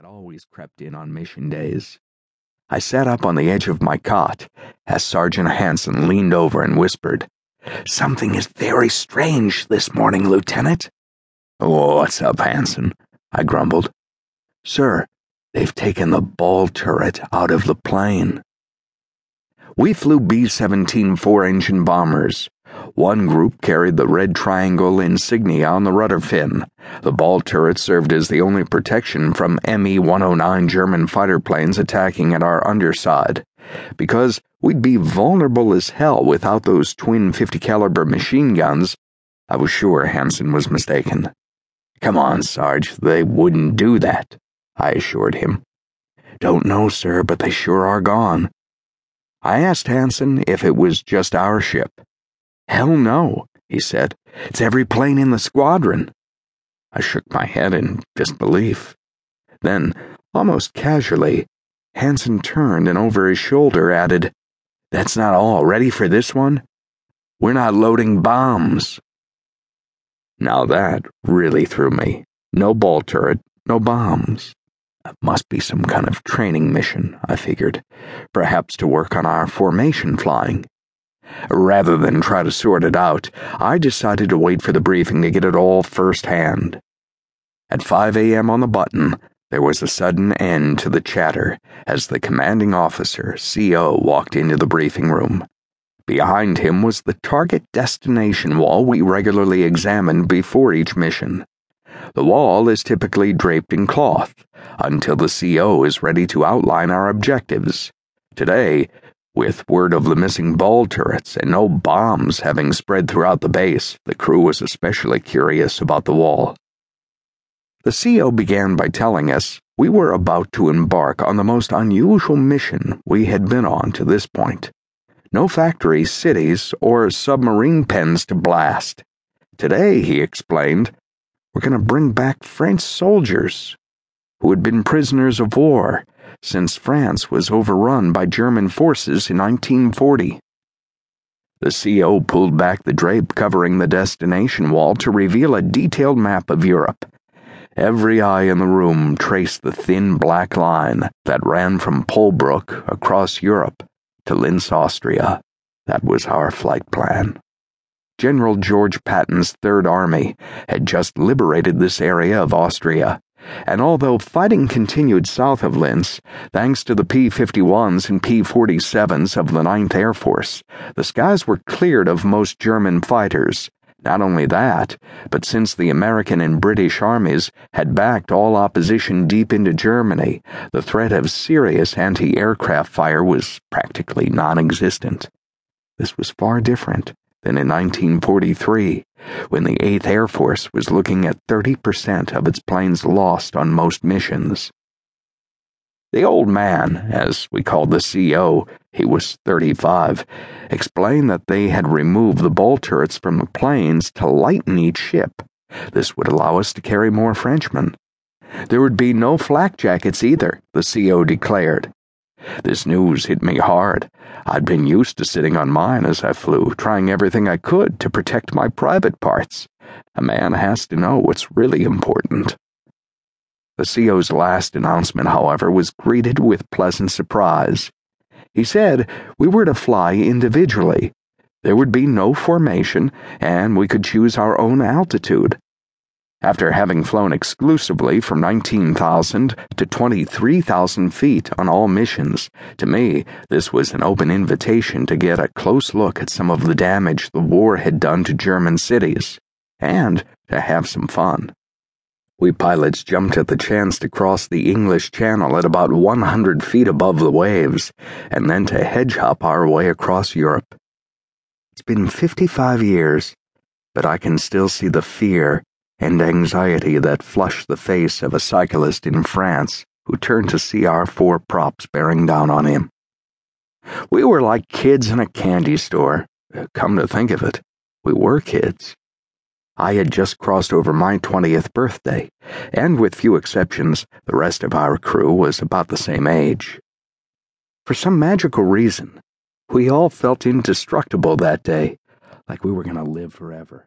that always crept in on mission days. I sat up on the edge of my cot as Sergeant Hanson leaned over and whispered, Something is very strange this morning, Lieutenant. What's up, Hanson? I grumbled. Sir, they've taken the ball turret out of the plane. We flew B 17 four engine bombers. One group carried the red triangle insignia on the rudder fin. The ball turret served as the only protection from ME 109 German fighter planes attacking at our underside. Because we'd be vulnerable as hell without those twin 50 caliber machine guns, I was sure Hanson was mistaken. Come on, Sarge, they wouldn't do that, I assured him. Don't know, sir, but they sure are gone. I asked Hanson if it was just our ship. Hell no, he said. It's every plane in the squadron. I shook my head in disbelief. Then, almost casually, Hanson turned and over his shoulder added, That's not all. Ready for this one? We're not loading bombs. Now that really threw me. No ball turret, no bombs. It must be some kind of training mission, I figured. Perhaps to work on our formation flying. Rather than try to sort it out, I decided to wait for the briefing to get it all firsthand. At 5 a.m. on the button, there was a sudden end to the chatter as the commanding officer, CO, walked into the briefing room. Behind him was the target destination wall we regularly examined before each mission. The wall is typically draped in cloth until the CO is ready to outline our objectives. Today, with word of the missing ball turrets and no bombs having spread throughout the base, the crew was especially curious about the wall. The CO began by telling us we were about to embark on the most unusual mission we had been on to this point. No factories, cities, or submarine pens to blast. Today, he explained, we're going to bring back French soldiers who had been prisoners of war since France was overrun by German forces in 1940. The CO pulled back the drape covering the destination wall to reveal a detailed map of Europe. Every eye in the room traced the thin black line that ran from Polebrook across Europe to Linz, Austria. That was our flight plan. General George Patton's Third Army had just liberated this area of Austria and although fighting continued south of Linz, thanks to the P 51s and P 47s of the 9th Air Force, the skies were cleared of most German fighters. Not only that, but since the American and British armies had backed all opposition deep into Germany, the threat of serious anti aircraft fire was practically non existent. This was far different than in 1943, when the 8th Air Force was looking at 30% of its planes lost on most missions. The old man, as we called the CO, he was 35, explained that they had removed the ball turrets from the planes to lighten each ship. This would allow us to carry more Frenchmen. There would be no flak jackets either, the CO declared. This news hit me hard. I'd been used to sitting on mine as I flew, trying everything I could to protect my private parts. A man has to know what's really important. The CO's last announcement, however, was greeted with pleasant surprise. He said we were to fly individually. There would be no formation, and we could choose our own altitude. After having flown exclusively from 19,000 to 23,000 feet on all missions, to me, this was an open invitation to get a close look at some of the damage the war had done to German cities, and to have some fun. We pilots jumped at the chance to cross the English Channel at about 100 feet above the waves, and then to hedge hop our way across Europe. It's been 55 years, but I can still see the fear and anxiety that flushed the face of a cyclist in France who turned to see our four props bearing down on him. We were like kids in a candy store. Uh, come to think of it, we were kids. I had just crossed over my 20th birthday, and with few exceptions, the rest of our crew was about the same age. For some magical reason, we all felt indestructible that day, like we were going to live forever.